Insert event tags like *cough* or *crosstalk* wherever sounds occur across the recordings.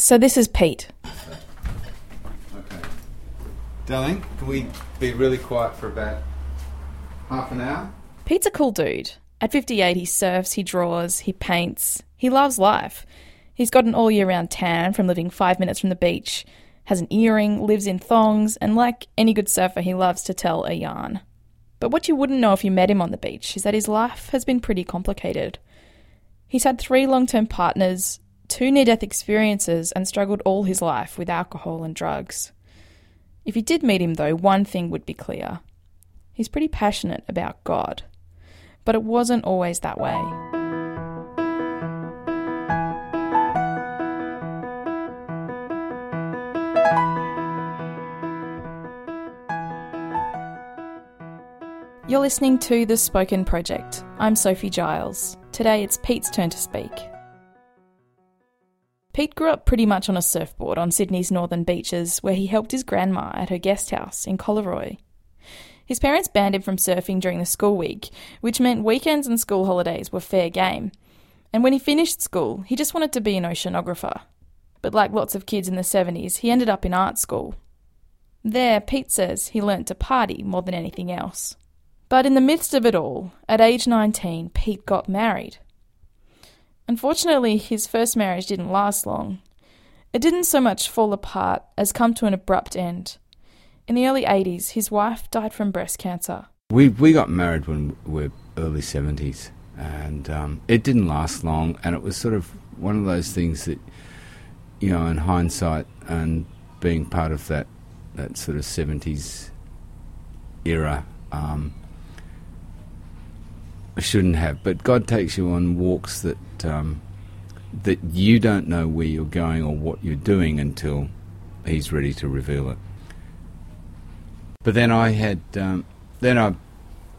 So this is Pete. Okay. Darling, can we be really quiet for about half an hour? Pete's a cool dude. At 58, he surfs, he draws, he paints. He loves life. He's got an all year round tan from living five minutes from the beach, has an earring, lives in thongs, and like any good surfer, he loves to tell a yarn. But what you wouldn't know if you met him on the beach is that his life has been pretty complicated. He's had three long term partners, two near death experiences, and struggled all his life with alcohol and drugs. If you did meet him, though, one thing would be clear he's pretty passionate about God. But it wasn't always that way. You're listening to The Spoken Project. I'm Sophie Giles. Today it's Pete's turn to speak. Pete grew up pretty much on a surfboard on Sydney's northern beaches, where he helped his grandma at her guest house in Collaroy. His parents banned him from surfing during the school week, which meant weekends and school holidays were fair game. And when he finished school, he just wanted to be an oceanographer. But like lots of kids in the 70s, he ended up in art school. There, Pete says he learnt to party more than anything else. But in the midst of it all, at age 19, Pete got married. Unfortunately, his first marriage didn't last long. It didn't so much fall apart as come to an abrupt end. In the early 80s, his wife died from breast cancer. We, we got married when we were early 70s, and um, it didn't last long, and it was sort of one of those things that, you know, in hindsight and being part of that, that sort of 70s era, um, shouldn't have. But God takes you on walks that um, that you don't know where you're going or what you're doing until He's ready to reveal it. But then I had um, then I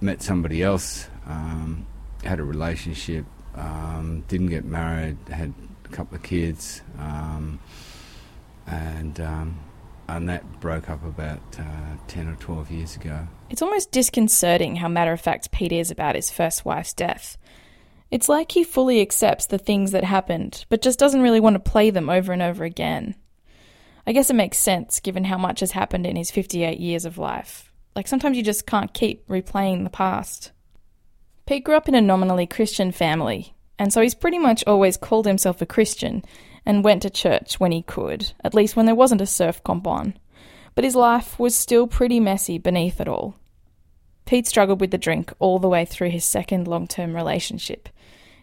met somebody else, um, had a relationship, um, didn't get married, had a couple of kids, um, and um, and that broke up about uh, 10 or 12 years ago. It's almost disconcerting how matter of fact Pete is about his first wife's death. It's like he fully accepts the things that happened, but just doesn't really want to play them over and over again. I guess it makes sense given how much has happened in his 58 years of life. Like sometimes you just can't keep replaying the past. Pete grew up in a nominally Christian family, and so he's pretty much always called himself a Christian and went to church when he could, at least when there wasn't a surf comp on. But his life was still pretty messy beneath it all. Pete struggled with the drink all the way through his second long term relationship.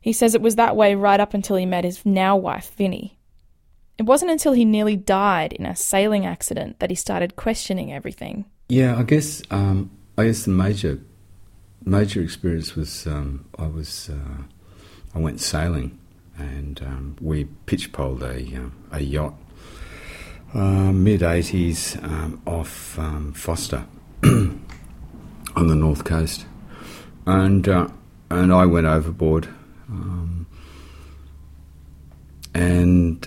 He says it was that way right up until he met his now wife, Vinny. It wasn't until he nearly died in a sailing accident that he started questioning everything. Yeah, I guess um, I guess the major major experience was um, I was uh, I went sailing and um, we pitch poled a, uh, a yacht uh, mid 80s um, off um, Forster *clears throat* on the north coast. And, uh, and I went overboard. Um, and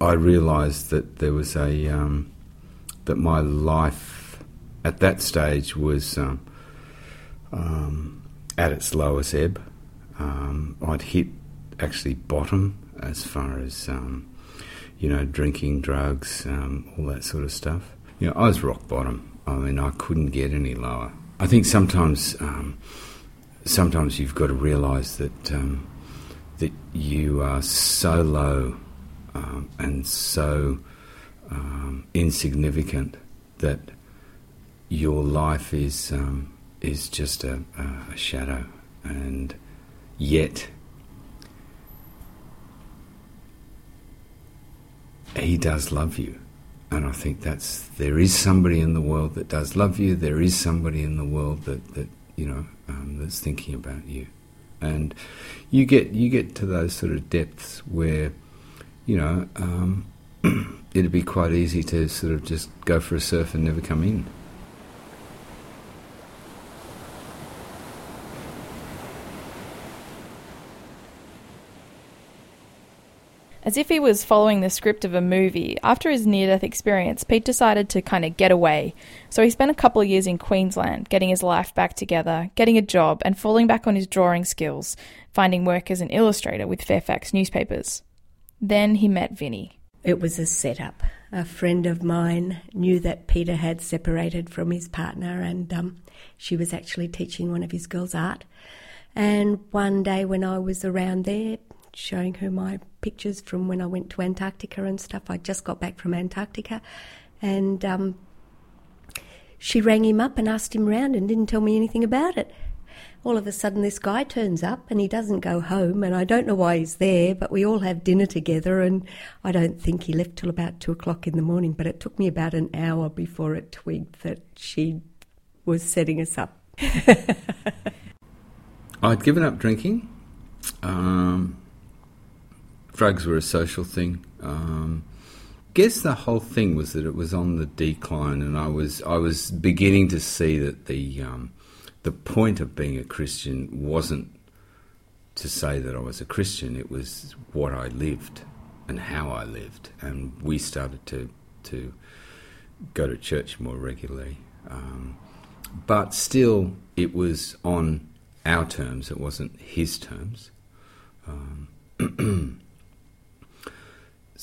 I realised that there was a um, that my life at that stage was um, um, at its lowest ebb. I'd hit actually bottom as far as um, you know drinking drugs, um, all that sort of stuff. You know, I was rock bottom. I mean, I couldn't get any lower. I think sometimes, um, sometimes you've got to realise that um, that you are so low um, and so um, insignificant that your life is is just a, a shadow, and yet he does love you. And I think that's there is somebody in the world that does love you. There is somebody in the world that, that you know um, that's thinking about you, and you get you get to those sort of depths where you know um, *clears throat* it'd be quite easy to sort of just go for a surf and never come in. As if he was following the script of a movie, after his near death experience, Pete decided to kind of get away. So he spent a couple of years in Queensland, getting his life back together, getting a job, and falling back on his drawing skills, finding work as an illustrator with Fairfax newspapers. Then he met Vinny. It was a setup. A friend of mine knew that Peter had separated from his partner, and um, she was actually teaching one of his girls art. And one day when I was around there, showing her my pictures from when I went to Antarctica and stuff, I just got back from Antarctica, and um, she rang him up and asked him round and didn't tell me anything about it all of a sudden this guy turns up and he doesn't go home and I don't know why he's there, but we all have dinner together and I don't think he left till about two o'clock in the morning, but it took me about an hour before it twigged that she was setting us up. *laughs* I'd given up drinking. Um, drugs were a social thing. Um, guess the whole thing was that it was on the decline, and I was I was beginning to see that the um, the point of being a Christian wasn't to say that I was a Christian, it was what I lived and how I lived. And we started to, to go to church more regularly. Um, but still, it was on our terms, it wasn't his terms. Um, *clears throat*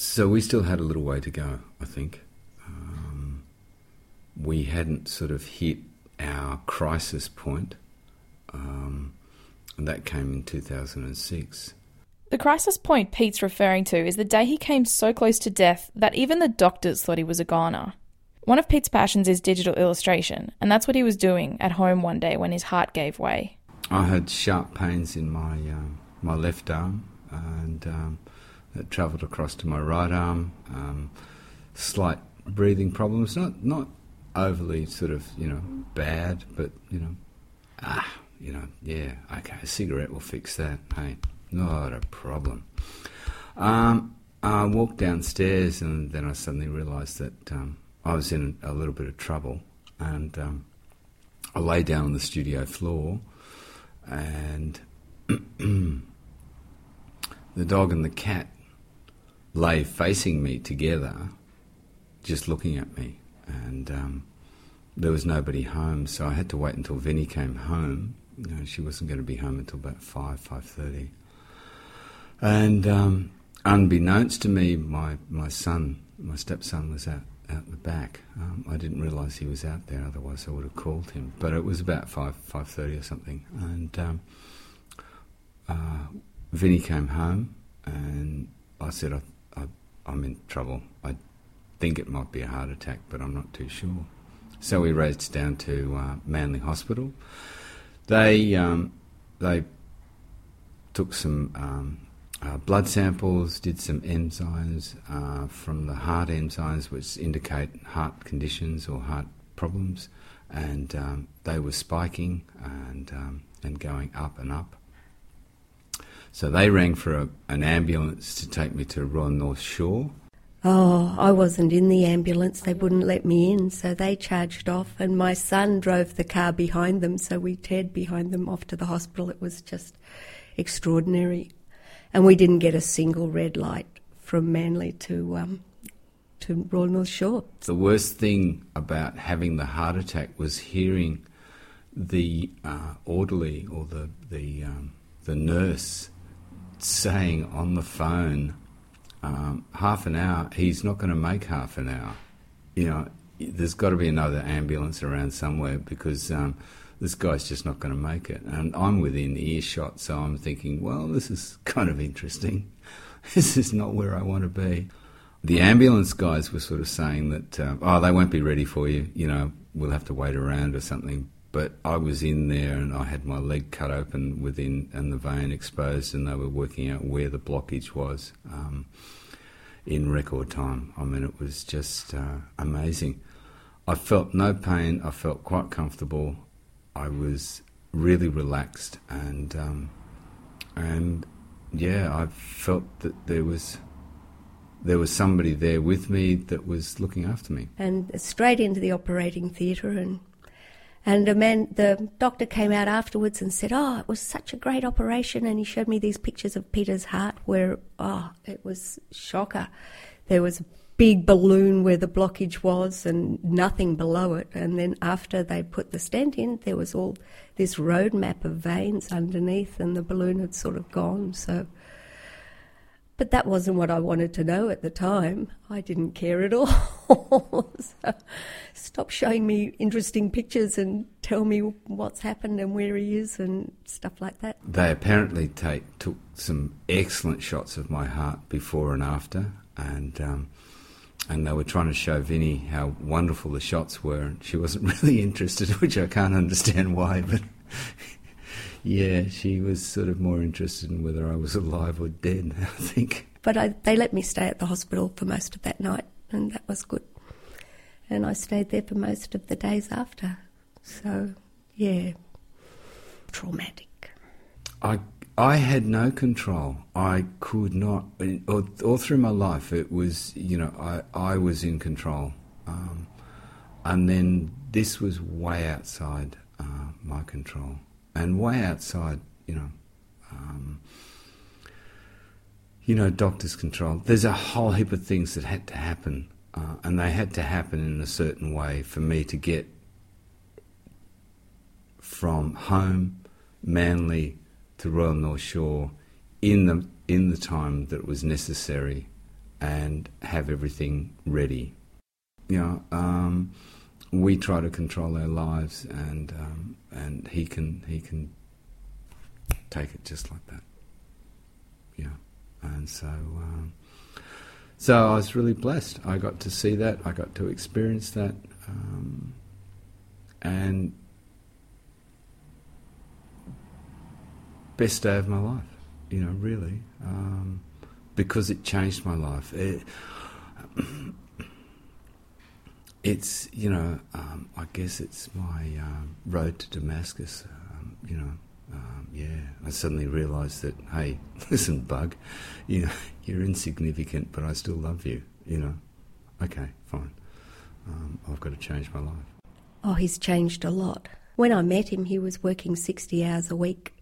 so we still had a little way to go, I think. Um, we hadn't sort of hit our crisis point, um, and that came in 2006. The crisis point Pete's referring to is the day he came so close to death that even the doctors thought he was a goner. One of Pete's passions is digital illustration, and that's what he was doing at home one day when his heart gave way. I had sharp pains in my um, my left arm, and um, that travelled across to my right arm. Um, slight breathing problems, not not overly sort of, you know, bad, but, you know, ah, you know, yeah, okay, a cigarette will fix that. Hey, not a problem. Um, I walked downstairs and then I suddenly realised that um, I was in a little bit of trouble and um, I lay down on the studio floor and *clears throat* the dog and the cat lay facing me together, just looking at me and um, there was nobody home, so I had to wait until Vinnie came home. You know, she wasn't going to be home until about five, five thirty. And um, unbeknownst to me, my, my son, my stepson, was out out the back. Um, I didn't realise he was out there, otherwise I would have called him. But it was about five five thirty or something, and um, uh, came home, and I said, I, "I'm in trouble. I think it might be a heart attack, but I'm not too sure. So we raced down to uh, Manly Hospital. They um, they took some um, uh, blood samples, did some enzymes uh, from the heart enzymes, which indicate heart conditions or heart problems, and um, they were spiking and um, and going up and up. So they rang for a, an ambulance to take me to Royal North Shore, Oh, I wasn't in the ambulance. They wouldn't let me in, so they charged off. And my son drove the car behind them, so we teared behind them off to the hospital. It was just extraordinary. And we didn't get a single red light from Manly to um, to Royal North Shore. The worst thing about having the heart attack was hearing the uh, orderly or the the um, the nurse saying on the phone um, half an hour, he's not going to make half an hour. You know, there's got to be another ambulance around somewhere because um, this guy's just not going to make it. And I'm within earshot, so I'm thinking, well, this is kind of interesting. *laughs* this is not where I want to be. The ambulance guys were sort of saying that, uh, oh, they won't be ready for you. You know, we'll have to wait around or something. But I was in there and I had my leg cut open within and the vein exposed, and they were working out where the blockage was um, in record time. I mean, it was just uh, amazing. I felt no pain. I felt quite comfortable. I was really relaxed, and um, and yeah, I felt that there was there was somebody there with me that was looking after me. And straight into the operating theatre and and the man, the doctor came out afterwards and said, "Oh, it was such a great operation." And he showed me these pictures of Peter's heart, where oh, it was shocker. There was a big balloon where the blockage was, and nothing below it. And then after they put the stent in, there was all this road map of veins underneath, and the balloon had sort of gone. So, But that wasn't what I wanted to know at the time. I didn't care at all. *laughs* so stop showing me interesting pictures and tell me what's happened and where he is and stuff like that. They apparently take took some excellent shots of my heart before and after, and um, and they were trying to show Vinnie how wonderful the shots were, and she wasn't *laughs* really interested, which I can't understand why, but. Yeah, she was sort of more interested in whether I was *laughs* alive or dead, *laughs* I think. But I, they let me stay at the hospital for most of that night, and that was good. And I stayed there for most of the days after. So, yeah, traumatic. I I had no control. I could not, all, all through my life, it was, you know, I, I was in control. Um, and then this was way outside uh, my control and way outside, you know, um, you know, doctor's control. There's a whole heap of things that had to happen, uh, and they had to happen in a certain way for me to get from home, Manly, to Royal North Shore in the in the time that was necessary, and have everything ready. You know. Um, we try to control our lives, and um, and he can he can take it just like that. Yeah, and so um, so I was really blessed. I got to see that. I got to experience that, um, and best day of my life. You know, really, um, because it changed my life. It, it's you know um, I guess it's my um, road to Damascus. Um, you know, um, yeah. I suddenly realised that hey, *laughs* listen, bug, you know, *laughs* you're insignificant, but I still love you. You know, okay, fine. Um, I've got to change my life. Oh, he's changed a lot. When I met him, he was working sixty hours a week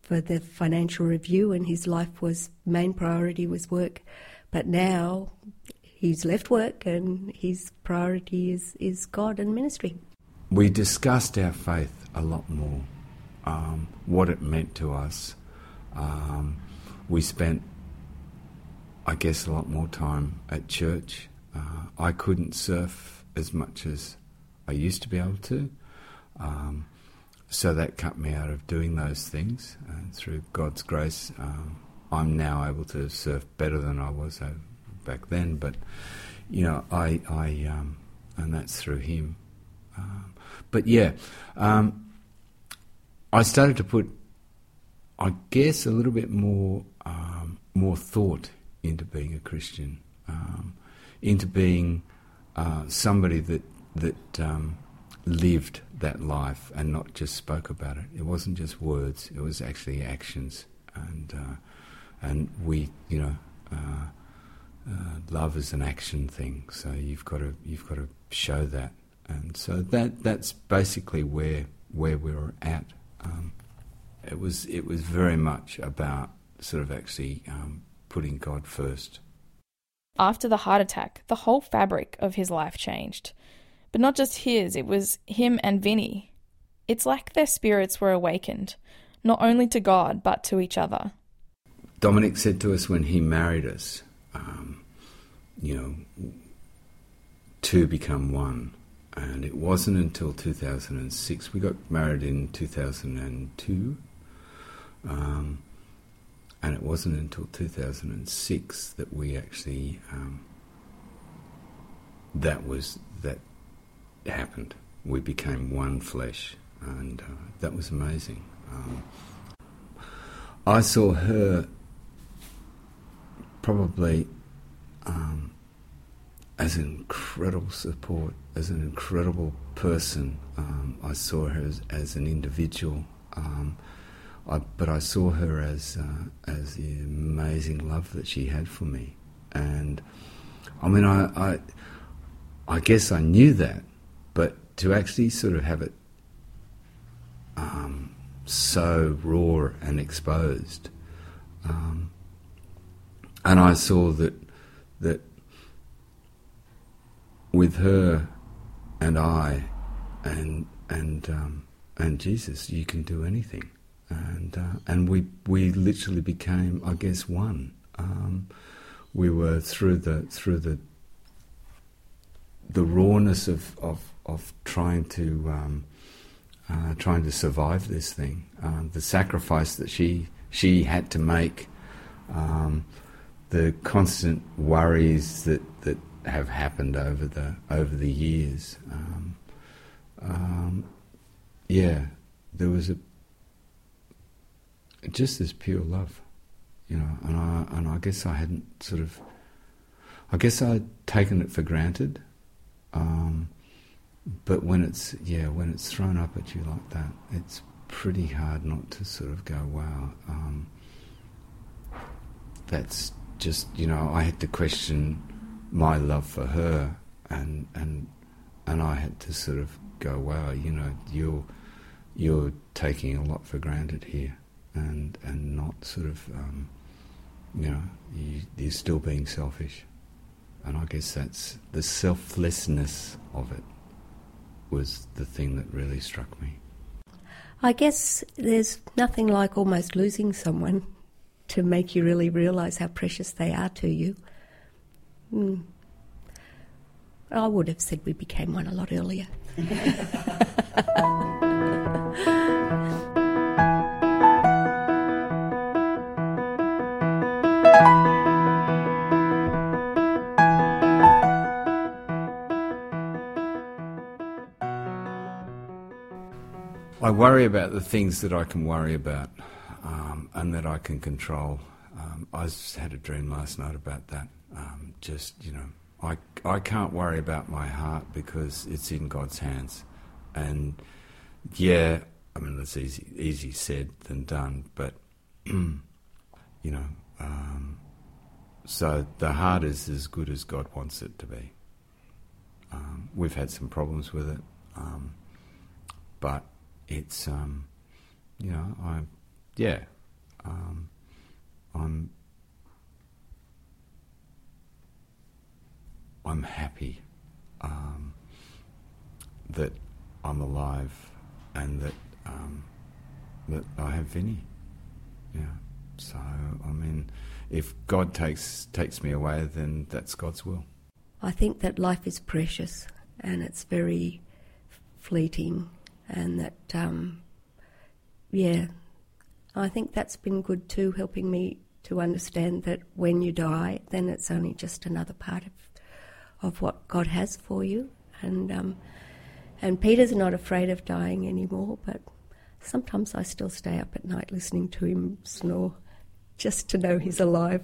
for the financial review, and his life was main priority was work. But now he's left work and his priority is, is God and ministry. We discussed our faith a lot more, um, what it meant to us. Um, we spent, I guess, a lot more time at church. Uh, I couldn't surf as much as I used to be able to. Um, so that cut me out of doing those things. And through God's grace, um, I'm now able to surf better than I was back then, but you know, I, I, um, and that's through him. Um, but yeah, um, I started to put, I guess, a little bit more, um, more thought into being a Christian, um, into being uh, somebody that that um, lived that life and not just spoke about it. It wasn't just words; it was actually actions, and uh, and we, you know. Uh, uh, love is an action thing, so you've got to you've got to show that, and so that that's basically where where we were at. Um, it was it was very much about sort of actually um, putting God first. After the heart attack, the whole fabric of his life changed, but not just his. It was him and Vinny. It's like their spirits were awakened, not only to God but to each other. Dominic said to us when he married us um, you know, two become one. And it wasn't until 2006, we got married in 2002, um, and it wasn't until 2006 that we actually, um, that was, that happened. We became one flesh, and uh, that was amazing. Um, I saw her probably um, as incredible support, as an incredible person. Um, I saw her as, as an individual, um, I, but I saw her as uh, as the amazing love that she had for me, and I mean, I, I, I guess I knew that, but to actually sort of have it um, so raw and exposed. Um, and I saw that that with her and I and and um, and Jesus, you can do anything, and uh, and we we literally became, I guess, one. Um, we were through the through the the rawness of of, of trying to um, uh, trying to survive this thing, um, the sacrifice that she she had to make, um, the constant worries that, that have happened over the over the years. Um, um, yeah, there was a just this pure love, you know, and I and I guess I hadn't sort of, I guess I'd taken it for granted. Um, but when it's yeah, when it's thrown up at you like that, it's pretty hard not to sort of go, wow, um, that's just you know, I had to question my love for her, and and and I had to sort of go, wow, you know, you're you're taking a lot for granted here, and and not sort of, um, you know, you, you're still being selfish, and I guess that's the selflessness of it was the thing that really struck me. I guess there's nothing like almost losing someone to make you really realise how precious they are to you. Mm. I would have said we became one a lot earlier. I worry about the things that I can worry about um, and that I can control. Um, I just had a dream last night about that. Um, just, you know, I, I can't worry about my heart because it's in God's hands. And yeah, I mean, it's easy, easy said than done, but, *clears throat* you know, um, so the heart is as good as God wants it to be. Um, we've had some problems with it, but it's you know I yeah um, I'm I'm happy um, that I'm alive and that um, that I have Vinny. Yeah. So I mean, if God takes takes me away, then that's God's will. I think that life is precious and it's very fleeting and that, um, yeah, I think that's been good too, helping me to understand that when you die, then it's only just another part of of what God has for you, and um, and Peter's not afraid of dying anymore, but sometimes I still stay up at night listening to him snore, just to know he's alive.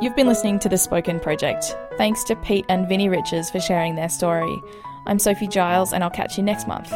You've been listening to The Spoken Project. Thanks to Pete and Vinnie Riches for sharing their story. I'm Sophie Giles, and I'll catch you next month.